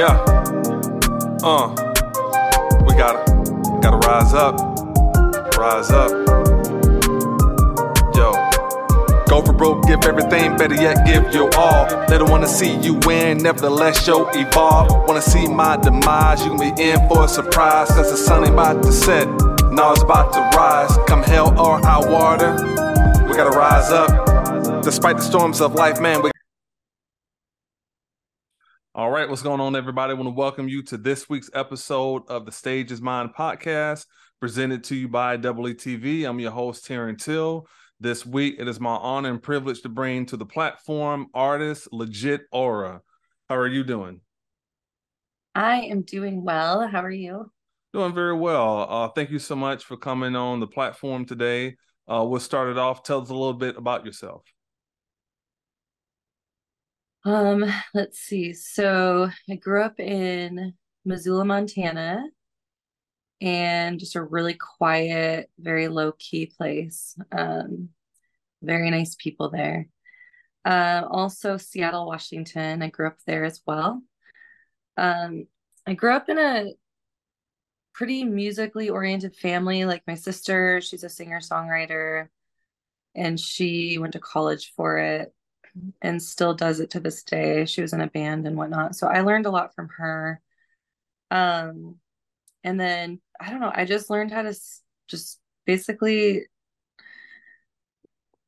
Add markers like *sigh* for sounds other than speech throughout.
Yeah. Uh. We gotta, gotta rise up. Rise up. Yo. Go for broke, give everything, better yet, give your all. They don't wanna see you win, nevertheless, show evolve. Wanna see my demise, you can be in for a surprise. Cause the sun ain't about to set, now it's about to rise. Come hell or high water, we gotta rise up. Despite the storms of life, man, we right, what's going on, everybody? I want to welcome you to this week's episode of the Stage is Mine podcast, presented to you by WTV. I'm your host, Terran Till. This week, it is my honor and privilege to bring to the platform artist Legit Aura. How are you doing? I am doing well. How are you? Doing very well. Uh, thank you so much for coming on the platform today. Uh, we'll start it off. Tell us a little bit about yourself. Um, let's see. So I grew up in Missoula, Montana, and just a really quiet, very low key place. Um, very nice people there. Uh, also Seattle, Washington. I grew up there as well. Um, I grew up in a pretty musically oriented family. Like my sister, she's a singer songwriter, and she went to college for it and still does it to this day. She was in a band and whatnot. So I learned a lot from her. Um, and then I don't know, I just learned how to s- just basically,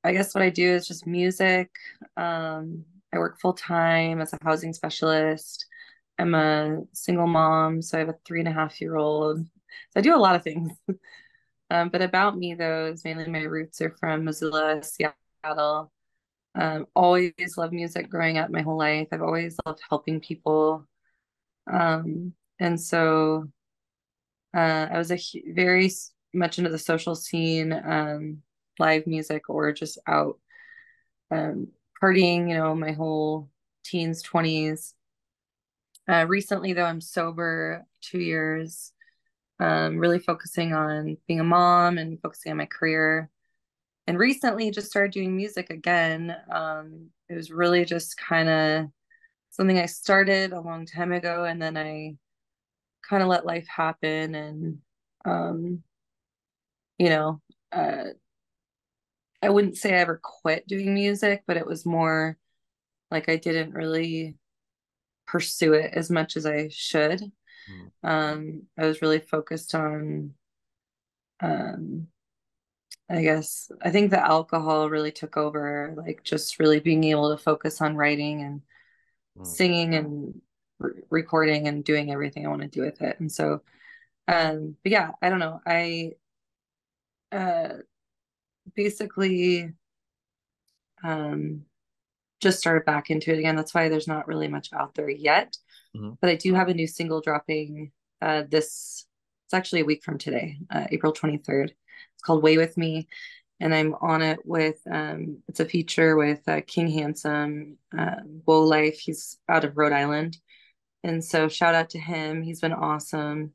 I guess what I do is just music. Um, I work full time as a housing specialist. I'm a single mom, so I have a three and a half year old. So I do a lot of things. *laughs* um, but about me, though, is mainly my roots are from Missoula, Seattle. Um, always loved music growing up my whole life. I've always loved helping people. Um, and so uh, I was a very much into the social scene, um, live music, or just out um, partying, you know, my whole teens, 20s. Uh, recently, though, I'm sober two years, um, really focusing on being a mom and focusing on my career and recently just started doing music again. Um, it was really just kind of something I started a long time ago, and then I kind of let life happen, and um, you know, uh, I wouldn't say I ever quit doing music, but it was more like I didn't really pursue it as much as I should. Mm. Um, I was really focused on um I guess I think the alcohol really took over, like just really being able to focus on writing and Mm. singing and re recording and doing everything I want to do with it. And so, um, but yeah, I don't know. I uh basically um just started back into it again. That's why there's not really much out there yet. Mhm. But I do have a new single dropping uh this it's actually a week from today, uh, April 23rd. Called Way With Me. And I'm on it with um it's a feature with uh, King Handsome, um, Woe Life. He's out of Rhode Island. And so shout out to him. He's been awesome.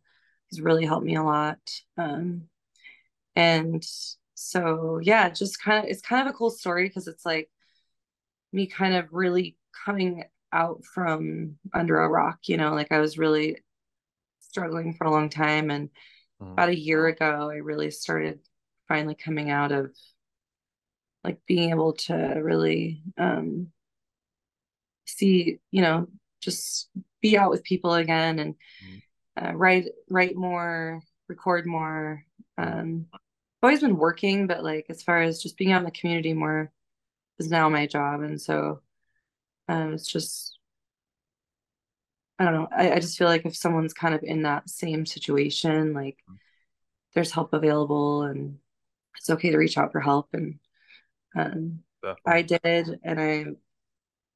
He's really helped me a lot. Um and so yeah, just kind of it's kind of a cool story because it's like me kind of really coming out from under a rock, you know, like I was really struggling for a long time. And Mm. about a year ago, I really started finally coming out of like being able to really um, see, you know, just be out with people again and Mm. uh, write, write more, record more. Um, I've always been working, but like as far as just being out in the community more is now my job. And so um, it's just, I don't know. I, I just feel like if someone's kind of in that same situation, like there's help available and it's okay to reach out for help. And um, I did, and I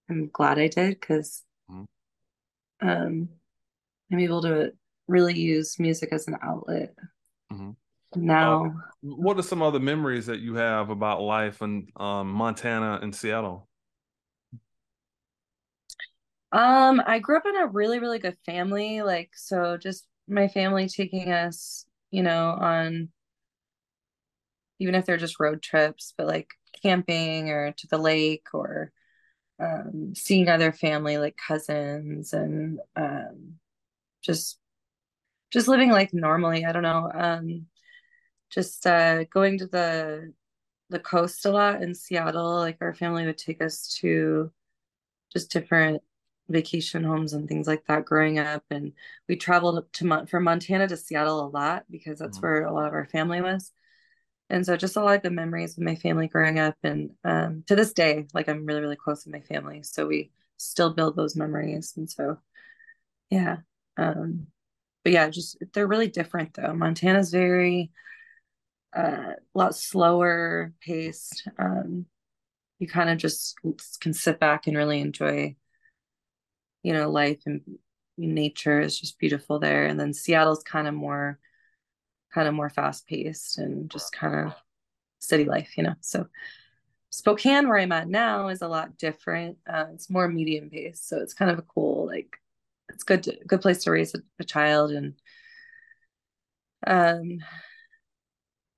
I'm glad I did because Mhm. um, I'm able to really use music as an outlet Mhm. Uh, now. what are some other memories that you have about life in um, Montana and Seattle? Um, I grew up in a really, really good family. Like, so just my family taking us, you know, on even if they're just road trips, but like camping or to the lake or um, seeing other family like cousins and um, just just living like normally. I don't know. Um, just uh, going to the the coast a lot in Seattle. Like our family would take us to just different vacation homes and things like that growing up. And we traveled to from Montana to Seattle a lot because that's mm-hmm. where a lot of our family was. And so just a lot of good memories with my family growing up. And um, to this day, like I'm really, really close with my family. So we still build those memories. And so, yeah. Um, but yeah, just they're really different though. Montana's very, uh, a lot slower paced. Um, you kind of just can sit back and really enjoy you know life and nature is just beautiful there and then seattle's kind of more kind of more fast paced and just kind of city life you know so spokane where i'm at now is a lot different uh, it's more medium paced so it's kind of a cool like it's good to, good place to raise a, a child and um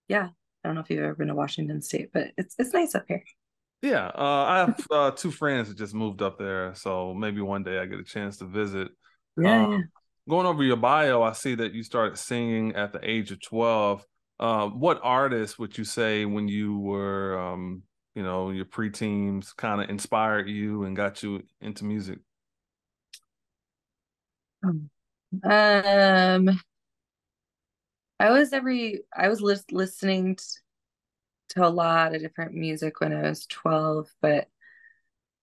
yeah i don't know if you've ever been to washington state but it's it's nice up here yeah, uh, I have uh, two friends that just moved up there, so maybe one day I get a chance to visit. Yeah, um, yeah. Going over your bio, I see that you started singing at the age of twelve. Uh, what artists would you say when you were, um, you know, your preteens kind of inspired you and got you into music? Um, I was every I was li- listening to a lot of different music when I was 12, but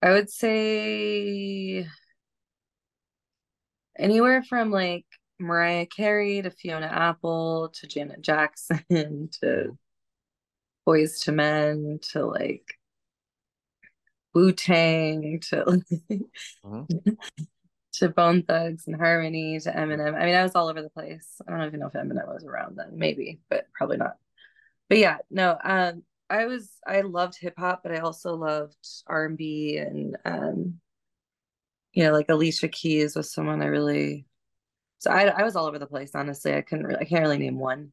I would say anywhere from like Mariah Carey to Fiona Apple to Janet Jackson *laughs* to Boyz II Men to like Wu Tang to uh-huh. *laughs* to Bone Thugs-n-Harmony to Eminem. I mean, I was all over the place. I don't even know if Eminem was around then, maybe, but probably not but yeah, no, um, I was I loved hip hop, but I also loved R and B and um, you know, like Alicia Keys was someone I really. So I I was all over the place. Honestly, I couldn't really, I can't really name one.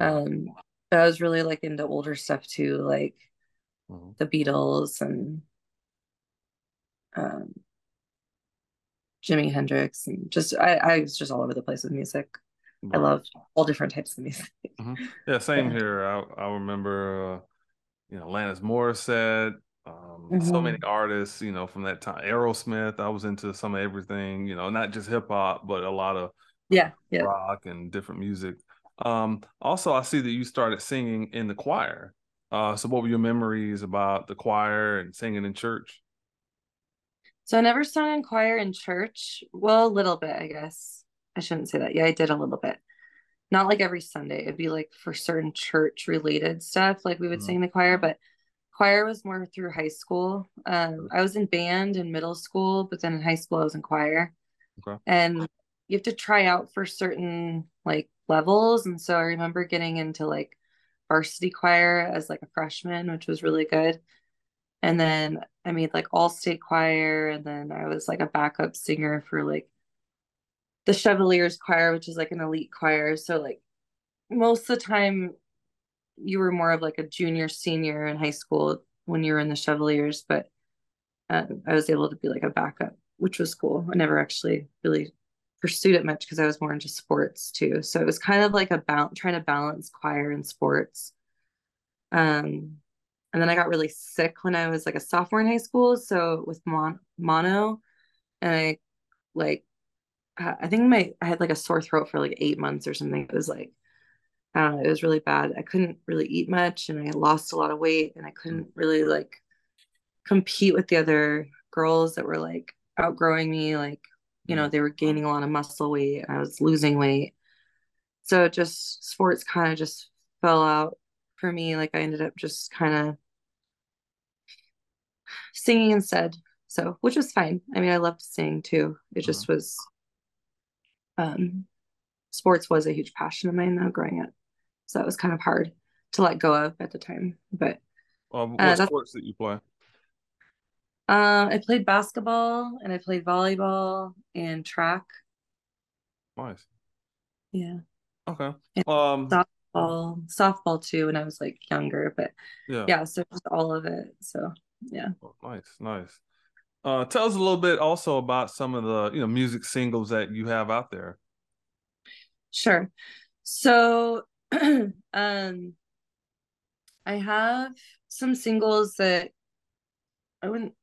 Um, but I was really like into older stuff too, like mm-hmm. the Beatles and um, Jimi Hendrix, and just I I was just all over the place with music. I love all different types of music. Mm-hmm. *laughs* Yeah, same yeah. here. I, I remember, uh, you know, Alanis Morissette, um, mm-hmm. so many artists, you know, from that time. Aerosmith, I was into some of everything, you know, not just hip hop, but a lot of yeah, yeah, rock and different music. Um, also, I see that you started singing in the choir. Uh, so, what were your memories about the choir and singing in church? So, I never sung in choir in church. Well, a little bit, I guess. I shouldn't say that. Yeah, I did a little bit. Not like every Sunday. It'd be like for certain church related stuff, like we would mm-hmm. sing the choir, but choir was more through high school. Um, I was in band in middle school, but then in high school I was in choir. Okay. And you have to try out for certain like levels. And so I remember getting into like varsity choir as like a freshman, which was really good. And then I made like all state choir, and then I was like a backup singer for like the Chevaliers choir, which is like an elite choir. So like most of the time you were more of like a junior senior in high school when you were in the Chevaliers, but uh, I was able to be like a backup, which was cool. I never actually really pursued it much because I was more into sports too. So it was kind of like a trying to balance choir and sports. Um, and then I got really sick when I was like a sophomore in high school. So with mon- mono, and I like I think my I had like a sore throat for like eight months or something. It was like I don't know, it was really bad. I couldn't really eat much and I lost a lot of weight and I couldn't really like compete with the other girls that were like outgrowing me. Like, you know, they were gaining a lot of muscle weight. I was losing weight. So just sports kind of just fell out for me. Like I ended up just kind of singing instead. So, which was fine. I mean, I loved to sing too. It just uh-huh. was um, sports was a huge passion of mine though growing up. So that was kind of hard to let go of at the time. But um, what uh, sports did you play? Uh, I played basketball and I played volleyball and track. Nice. Yeah. Okay. And um softball, softball too when I was like younger, but yeah, yeah, so just all of it. So yeah. Oh, nice, nice. Uh, tell us a little bit also about some of the you know music singles that you have out there. Sure. So *clears throat* um I have some singles that I wouldn't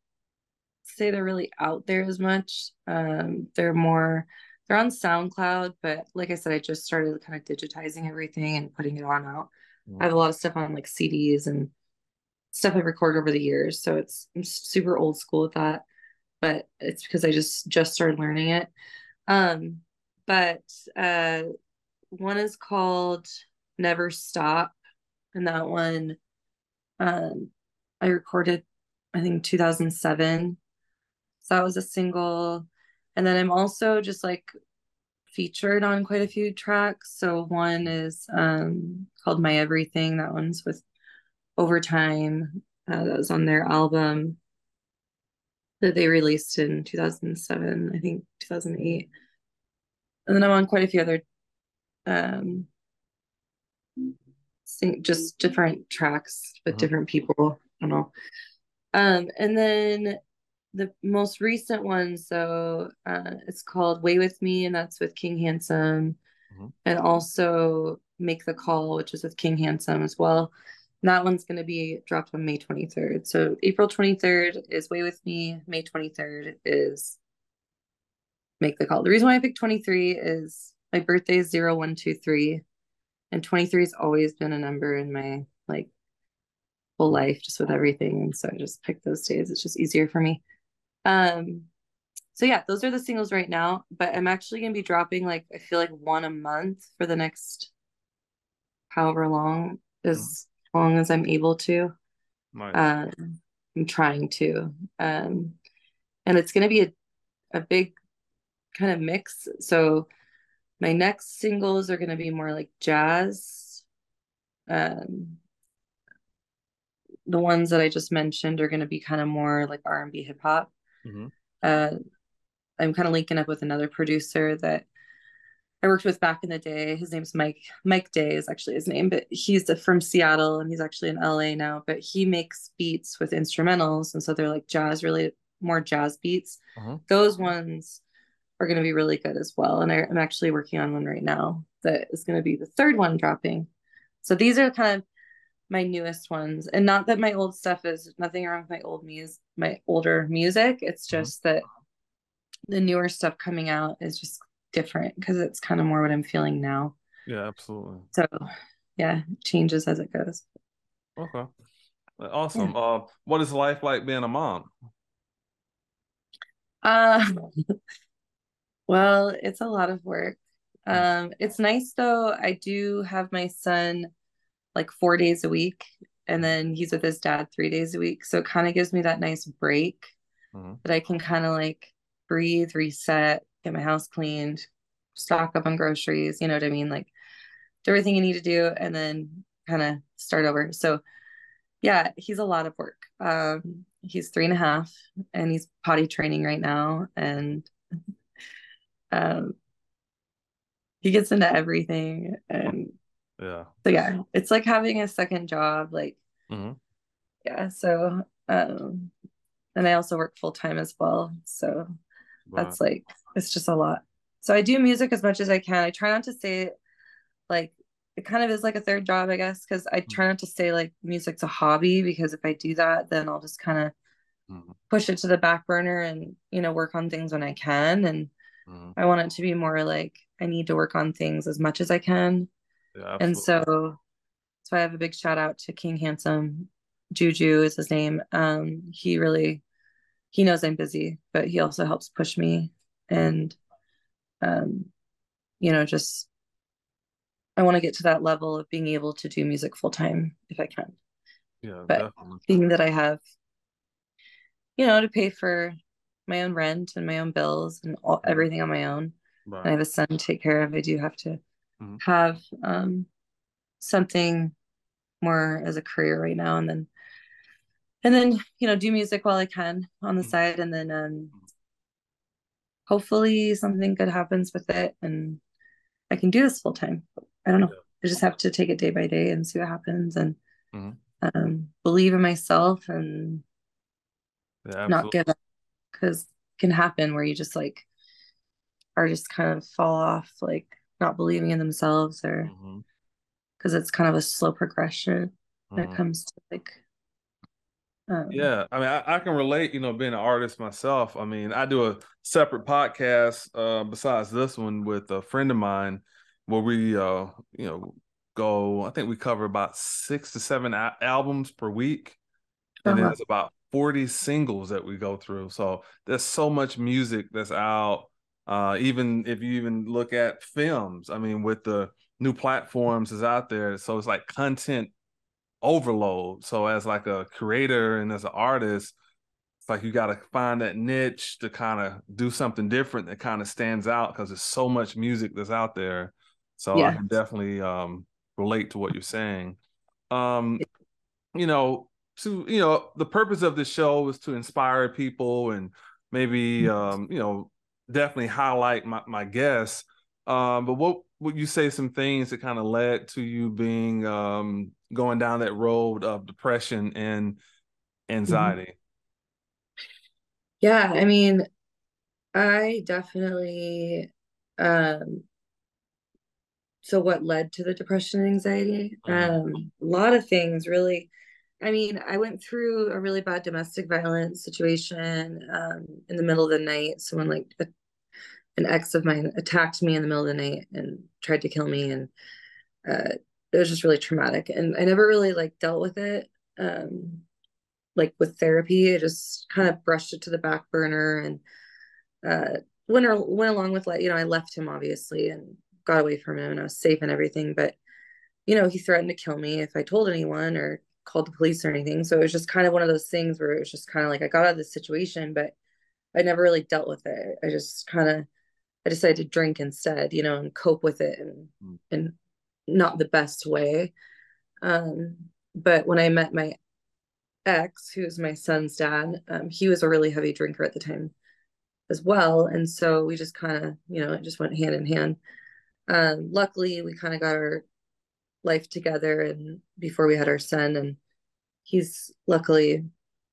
say they're really out there as much. Um they're more they're on SoundCloud, but like I said, I just started kind of digitizing everything and putting it on out. I have a lot of stuff on like CDs and stuff I record over the years. So it's I'm super old school with that, but it's because I just just started learning it. Um, but uh, one is called Never Stop, and that one um, I recorded I think 2007. So that was a single. And then I'm also just like featured on quite a few tracks. So one is um, called My Everything. That one's with Overtime. Uh, that was on their album that they released in 2007, I think 2008. And then I'm on quite a few other um, sing, just different tracks with uh-huh. different people. I don't know. Um, and then the most recent one, so uh, it's called Way With Me, and that's with King Handsome, mm-hmm. and also Make the Call, which is with King Handsome as well. And that one's going to be dropped on May 23rd. So April 23rd is Way With Me, May 23rd is Make the Call. The reason why I picked 23 is my birthday is 0123, and 23 has always been a number in my like whole life, just with everything. And so I just picked those days. It's just easier for me. Um, so yeah, those are the singles right now, but I'm actually gonna be dropping like I feel like one a month for the next however long as mm. long as I'm able to. Nice. Um, I'm trying to. Um, and it's gonna be a, a big kind of mix. So my next singles are gonna be more like jazz. Um, the ones that I just mentioned are gonna be kind of more like R and B hip hop. Mm-hmm. Uh, I'm kind of linking up with another producer that I worked with back in the day. His name's Mike. Mike Day is actually his name, but he's from Seattle and he's actually in LA now. But he makes beats with instrumentals, and so they're like jazz, really more jazz beats. Uh-huh. Those ones are going to be really good as well. And I, I'm actually working on one right now that is going to be the third one dropping. So these are kind of my newest ones and not that my old stuff is nothing wrong with my old music my older music it's mm-hmm. just that the newer stuff coming out is just different because it's kind of more what i'm feeling now yeah absolutely so yeah changes as it goes okay awesome yeah. uh what is life like being a mom uh *laughs* well it's a lot of work mm. um it's nice though i do have my son like four days a week and then he's with his dad three days a week so it kind of gives me that nice break mm-hmm. that i can kind of like breathe reset get my house cleaned stock up on groceries you know what i mean like do everything you need to do and then kind of start over so yeah he's a lot of work um he's three and a half and he's potty training right now and um he gets into everything and yeah. so yeah it's like having a second job like mm-hmm. yeah so um and i also work full-time as well so that's like it's just a lot. So i do music as much as i can. I try not to say like it kind of is like a third job i guess because i try not to say like music's a hobby because if i do that then i'll just kind of mm-hmm. push it to the back burner and you know work on things when i can and mm-hmm. i want it to be more like i need to work on things as much as i can yeah, and so so I have a big shout out to King Handsome. Juju is his name. Um, he really he knows I'm busy, but he also helps push me and um, you know, just I want to get to that level of being able to do music full time if I can. Yeah, but definitely. being that I have, you know, to pay for my own rent and my own bills and all, everything on my own, right. and I have a son to take care of, I do have to mm-hmm. have um, something more as a career right now and then and then you know do music while i can on the mm-hmm. side and then um hopefully something good happens with it and i can do this full time i don't know i just have to take it day by day and see what happens and mm-hmm. um believe in myself and yeah, not give up because can happen where you just like are just kind of fall off like not believing in themselves or because mm-hmm. it's kind of a slow progression mm-hmm. when it mm-hmm. comes to like um, yeah, I mean, I, I, can relate. You know, being an artist myself. I mean, I do a separate podcast uh, besides this one with a friend of mine, where we, uh, you know, go. I think we cover about six to seven a- albums per week, and uh-huh. then it's about forty singles that we go through. So there's so much music that's out. Uh, even if you even look at films, I mean, with the new platforms is out there, so it's like content overload. So as like a creator and as an artist, it's like you got to find that niche to kind of do something different that kind of stands out because there's so much music that's out there. So yeah. I can definitely um, relate to what you're saying. Um, you know, to you know, the purpose of this show was to inspire people and maybe mm-hmm. um, you know, definitely highlight my, my guests. Um, but what would you say some things that kind of led to you being um, going down that road of depression and mm-hmm. anxiety? Yeah, I mean, I definitely um so what led to the depression and anxiety? Mm-hmm. Um a lot of things really. I mean, I went through a really bad domestic violence situation um in the middle of the night. Someone like a, an ex of mine attacked me in the middle of the night and tried to kill me and uh it was just really traumatic and i never really like dealt with it um like with therapy i just kind of brushed it to the back burner and uh went, went along with like you know i left him obviously and got away from him and i was safe and everything but you know he threatened to kill me if i told anyone or called the police or anything so it was just kind of one of those things where it was just kind of like i got out of the situation but i never really dealt with it i just kind of i decided to drink instead you know and cope with it and mm. and not the best way. Um, but when I met my ex, who's my son's dad, um, he was a really heavy drinker at the time as well. And so we just kind of, you know, it just went hand in hand. Um, luckily, we kind of got our life together and before we had our son, and he's luckily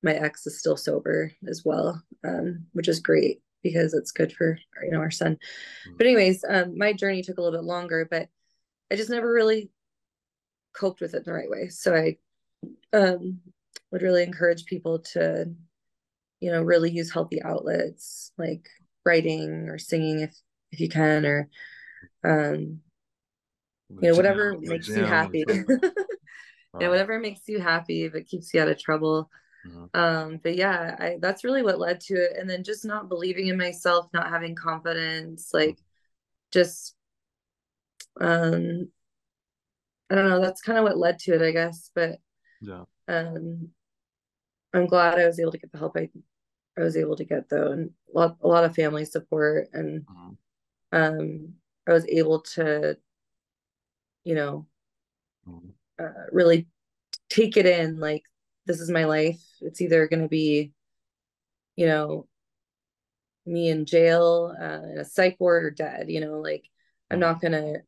my ex is still sober as well, um, which is great because it's good for you know our son. Mm-hmm. But anyways, um, my journey took a little bit longer, but I just never really coped with it in the right way. So I um, would really encourage people to, you know, really use healthy outlets like writing or singing if if you can, or um, you know, whatever makes you happy. *laughs* yeah, whatever makes you happy if it keeps you out of trouble. Mm-hmm. Um, but yeah, I that's really what led to it. And then just not believing in myself, not having confidence, like just um i don't know that's kind of what led to it i guess but yeah um i'm glad i was able to get the help i i was able to get though and a lot, a lot of family support and mm-hmm. um i was able to you know mm-hmm. uh, really take it in like this is my life it's either going to be you know me in jail uh, in a psych ward or dead you know like i'm mm-hmm. not going to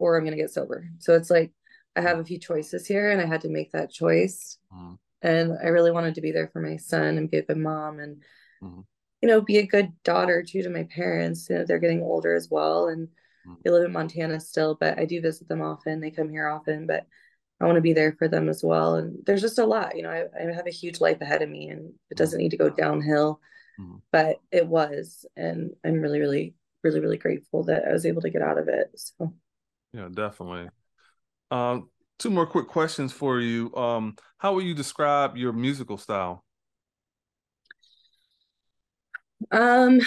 or I'm going to get sober. So it's like I have a few choices here and I had to make that choice. Mm-hmm. And I really wanted to be there for my son and be a good mom and, mm-hmm. you know, be a good daughter too to my parents. You know, they're getting older as well and. They live in Montana still, but I do visit them often. They come here often, but I want to be there for them as well. And there's just a lot, you know, I, I have a huge life ahead of me and it doesn't need to go downhill, mm-hmm. but it was. And I'm really, really, really, really grateful that I was able to get out of it. So. Yeah, definitely. Um, two more quick questions for you. Um, how would you describe your musical style? Um,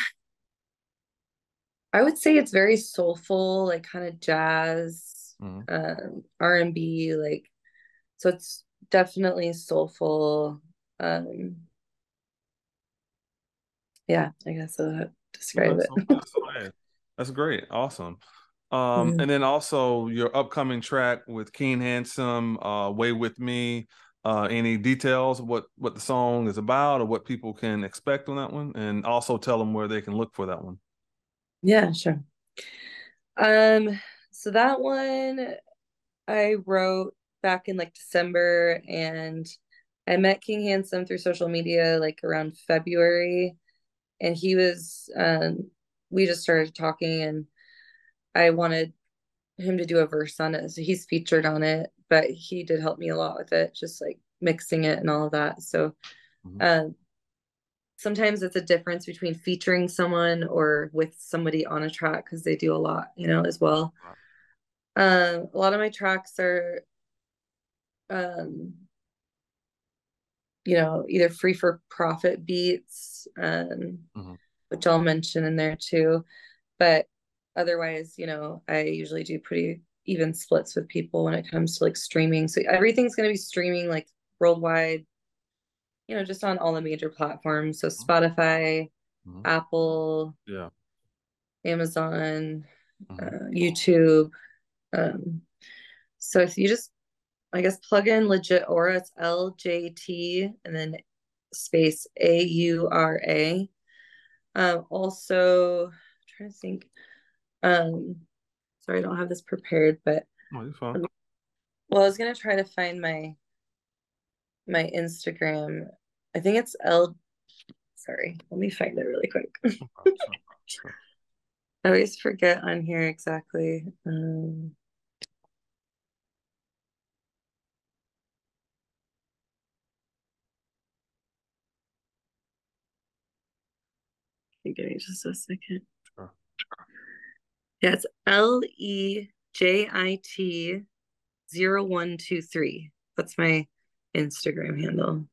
I would say it's very soulful, like kind of jazz, mm-hmm. um, R and B, like so it's definitely soulful. Um, yeah, I guess I'll describe it. That's, *laughs* that's great. Awesome. Um, mm-hmm. and then also your upcoming track with King Handsome, uh, Way with Me. Uh, any details what what the song is about or what people can expect on that one, and also tell them where they can look for that one. Yeah, sure. Um, so that one I wrote back in like December, and I met King Handsome through social media like around February, and he was um, we just started talking and I wanted him to do a verse on it. So he's featured on it, but he did help me a lot with it, just like mixing it and all of that. So mm-hmm. uh, sometimes it's a difference between featuring someone or with somebody on a track because they do a lot, you know, as well. Um, a lot of my tracks are um you know either free for profit beats um mm-hmm. which i'll mention in there too but otherwise you know i usually do pretty even splits with people when it comes to like streaming so everything's going to be streaming like worldwide you know just on all the major platforms so mm-hmm. spotify mm-hmm. apple yeah amazon mm-hmm. uh, youtube um so if you just I guess plug in legit aura. It's L J T and then space A U R A. Um, also, I'm trying to think. Um, sorry, I don't have this prepared, but oh, well, I was gonna try to find my my Instagram. I think it's L. Sorry, let me find it really quick. *laughs* I always forget on here exactly. Um, Give me just a second. Sure. Yeah, it's L E J I T 0123. That's my Instagram handle.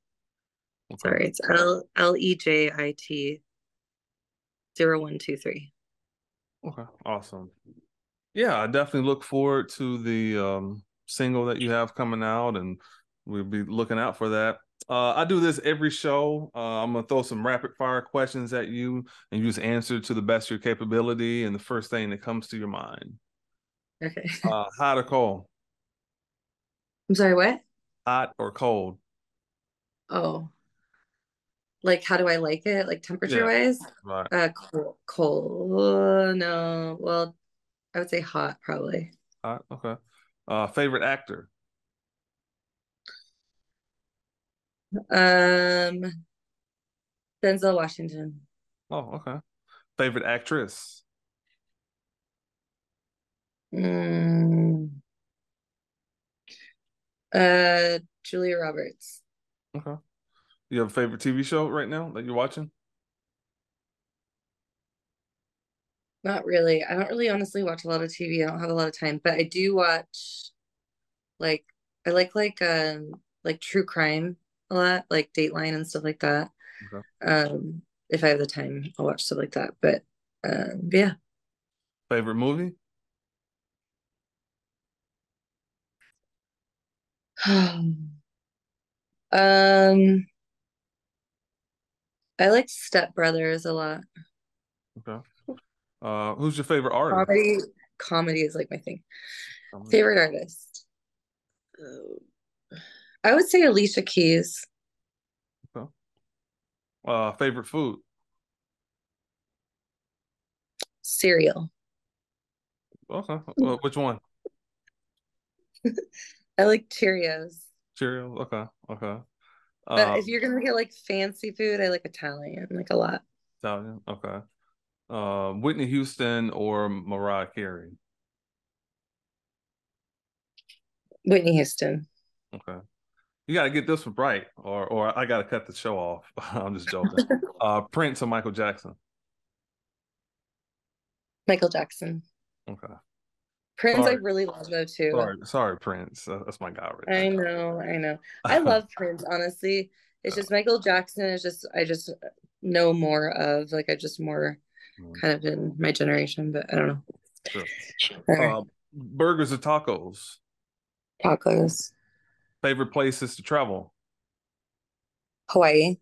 Okay. Sorry, it's L L E J I T 0123. Okay, awesome. Yeah, I definitely look forward to the um, single that you have coming out, and we'll be looking out for that. Uh, I do this every show. Uh, I'm gonna throw some rapid fire questions at you, and you just answer to the best of your capability and the first thing that comes to your mind. Okay. Uh, hot or cold? I'm sorry. What? Hot or cold? Oh, like how do I like it? Like temperature wise? Right. Uh, cold. Cold. no. Well, I would say hot probably. Hot. Okay. Uh, favorite actor? Um, Denzel Washington. Oh, okay. Favorite actress? Mm. Uh, Julia Roberts. Okay. You have a favorite TV show right now that you're watching? Not really. I don't really honestly watch a lot of TV. I don't have a lot of time, but I do watch like I like like um like true crime a lot, like Dateline and stuff like that. Okay. Um, if I have the time, I'll watch stuff like that. But um, yeah. Favorite movie? *sighs* um, I like Step Brothers a lot. Okay. Uh, who's your favorite artist? Comedy, comedy is like my thing. Comedy. Favorite artist. Uh, I would say Alicia Keys. Okay. Uh, favorite food? Cereal. Okay. Uh, which one? *laughs* I like Cheerios. Cheerios. Okay. Okay. But um, if you're gonna get like fancy food, I like Italian, like a lot. Italian. Okay. Uh, Whitney Houston or Mariah Carey? Whitney Houston. Okay you got to get this one right, or or I got to cut the show off. *laughs* I'm just joking. *laughs* uh, Prince or Michael Jackson? Michael Jackson. Okay. Prince, sorry. I really love though too. Sorry, sorry, Prince. Uh, that's my guy right I know, I know. I *laughs* love Prince. Honestly, it's just Michael Jackson. Is just I just know more of like I just more mm. kind of in my generation, but I don't know. Sure. Uh, burgers or tacos? Tacos. Favorite places to travel? Hawaii.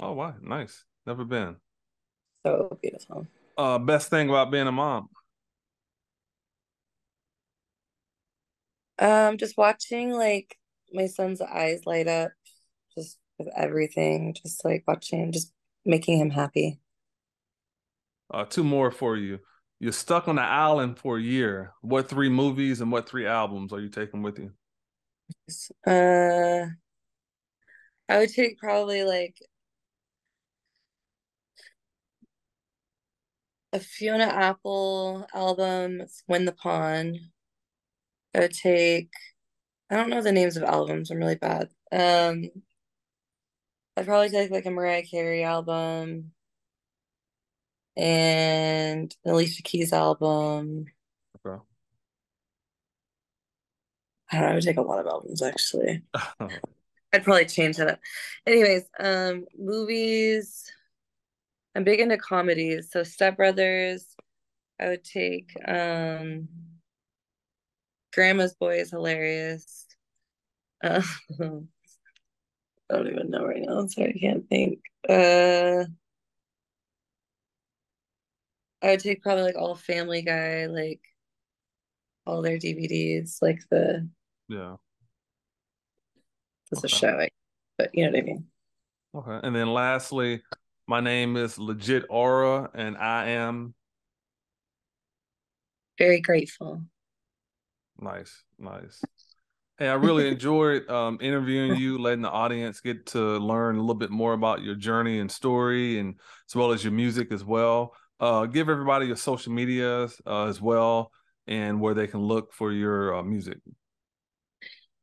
Oh wow, nice. Never been. So beautiful. Uh best thing about being a mom? Um, just watching like my son's eyes light up just with everything, just like watching, just making him happy. Uh two more for you. You're stuck on the island for a year. What three movies and what three albums are you taking with you? Uh, I would take probably like a Fiona Apple album. It's When the Pawn. I would take. I don't know the names of albums. I'm really bad. Um, I'd probably take like a Mariah Carey album and an Alicia Keys album. Okay. I don't know, I would take a lot of albums actually. *laughs* I'd probably change that up. Anyways, um, movies. I'm big into comedies. So Step Brothers, I would take um Grandma's Boy is hilarious. Uh, *laughs* I don't even know right now. Sorry, I can't think. Uh I would take probably like all Family Guy, like all their DVDs, like the yeah. It's okay. a show, but you know what I mean. Okay, and then lastly, my name is Legit Aura, and I am very grateful. Nice, nice. Hey, I really enjoyed um, interviewing you, letting the audience get to learn a little bit more about your journey and story, and as well as your music as well. Uh, give everybody your social medias uh, as well and where they can look for your uh, music.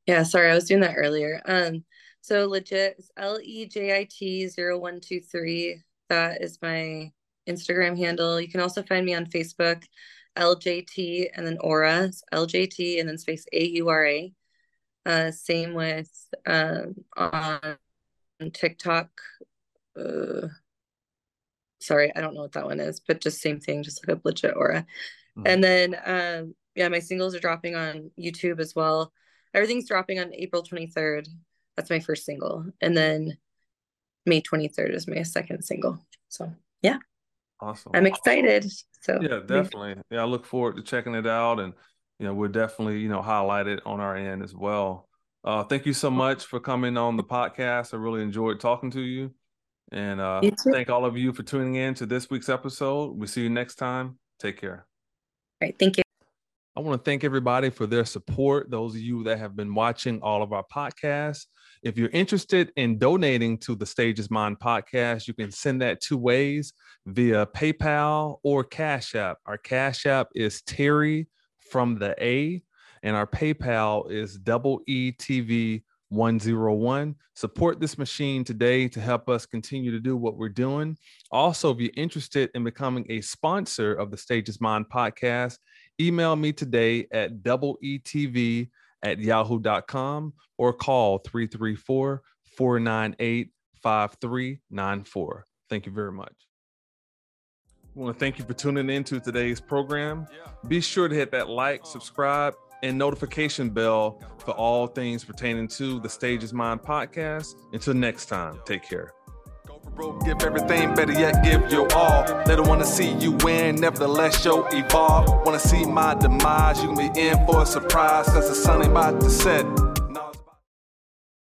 Yeah, sorry, I was doing that earlier. Um, so legit L E J I T 0123. That is my Instagram handle. You can also find me on Facebook, LJT and then Aura, LJT and then space A U R A. Uh, same with um, on TikTok. Uh, sorry, I don't know what that one is, but just same thing, just like a legit aura. Mm-hmm. And then um yeah, my singles are dropping on YouTube as well. Everything's dropping on April 23rd. That's my first single. And then May 23rd is my second single. So yeah. Awesome. I'm excited. So yeah, definitely. Yeah, I look forward to checking it out and you know, we'll definitely, you know, highlight it on our end as well. Uh, thank you so much for coming on the podcast. I really enjoyed talking to you. And uh, thank all of you for tuning in to this week's episode. We'll see you next time. Take care. All right. Thank you. I want to thank everybody for their support, those of you that have been watching all of our podcasts. If you're interested in donating to the Stages Is Mine podcast, you can send that two ways via PayPal or Cash App. Our Cash App is Terry from the A, and our PayPal is double ETV 101. Support this machine today to help us continue to do what we're doing. Also, if you're interested in becoming a sponsor of the Stages Is Mine podcast, email me today at double ETV at yahoo.com or call 334 498 5394. Thank you very much. I want to thank you for tuning in to today's program. Be sure to hit that like, subscribe, and notification bell for all things pertaining to the Stage Is Mine podcast. Until next time, take care. Broke, give everything, better yet, give your all. They don't wanna see you win, nevertheless, show evolve. Wanna see my demise, you can be in for a surprise, cause the sun ain't about to set.